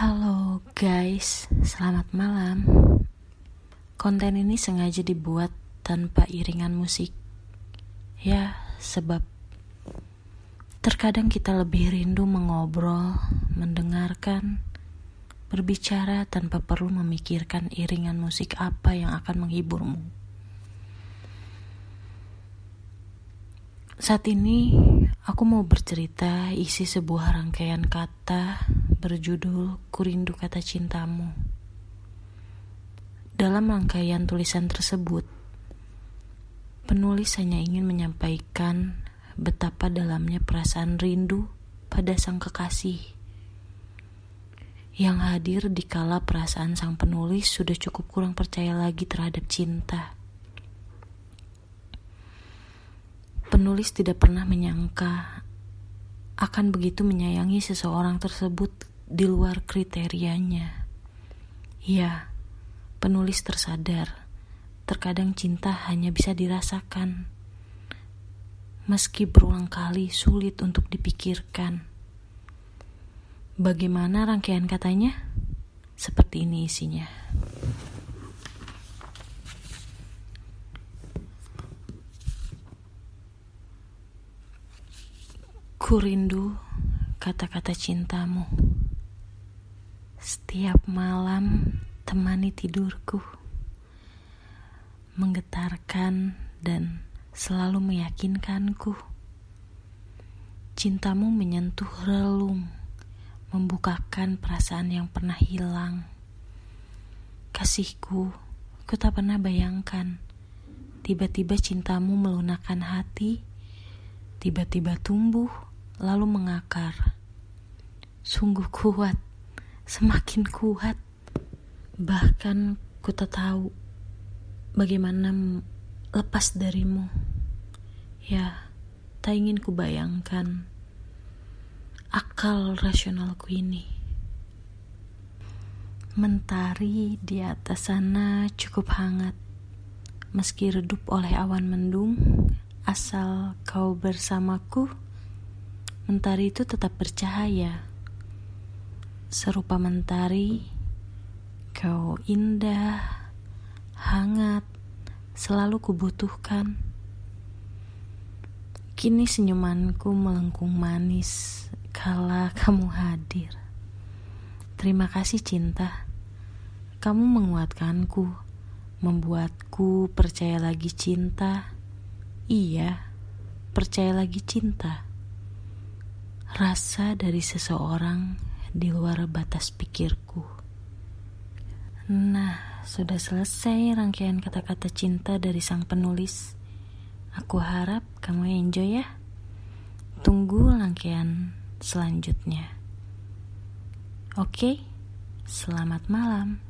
Halo guys, selamat malam. Konten ini sengaja dibuat tanpa iringan musik. Ya, sebab terkadang kita lebih rindu mengobrol, mendengarkan, berbicara tanpa perlu memikirkan iringan musik apa yang akan menghiburmu. Saat ini aku mau bercerita isi sebuah rangkaian kata berjudul Kurindu Kata Cintamu. Dalam rangkaian tulisan tersebut, penulis hanya ingin menyampaikan betapa dalamnya perasaan rindu pada sang kekasih yang hadir di kala perasaan sang penulis sudah cukup kurang percaya lagi terhadap cinta. Penulis tidak pernah menyangka akan begitu menyayangi seseorang tersebut di luar kriterianya. Ya, penulis tersadar terkadang cinta hanya bisa dirasakan, meski berulang kali sulit untuk dipikirkan. Bagaimana rangkaian katanya? Seperti ini isinya. Ku rindu kata-kata cintamu. Setiap malam temani tidurku. Menggetarkan dan selalu meyakinkanku. Cintamu menyentuh relung, membukakan perasaan yang pernah hilang. Kasihku, ku tak pernah bayangkan. Tiba-tiba cintamu melunakkan hati, tiba-tiba tumbuh lalu mengakar. Sungguh kuat, semakin kuat. Bahkan ku tak tahu bagaimana lepas darimu. Ya, tak ingin ku bayangkan akal rasionalku ini. Mentari di atas sana cukup hangat, meski redup oleh awan mendung, asal kau bersamaku mentari itu tetap bercahaya. Serupa mentari, kau indah, hangat, selalu kubutuhkan. Kini senyumanku melengkung manis kala kamu hadir. Terima kasih cinta, kamu menguatkanku, membuatku percaya lagi cinta. Iya, percaya lagi cinta rasa dari seseorang di luar batas pikirku. Nah, sudah selesai rangkaian kata-kata cinta dari sang penulis. Aku harap kamu enjoy ya. Tunggu rangkaian selanjutnya. Oke, selamat malam.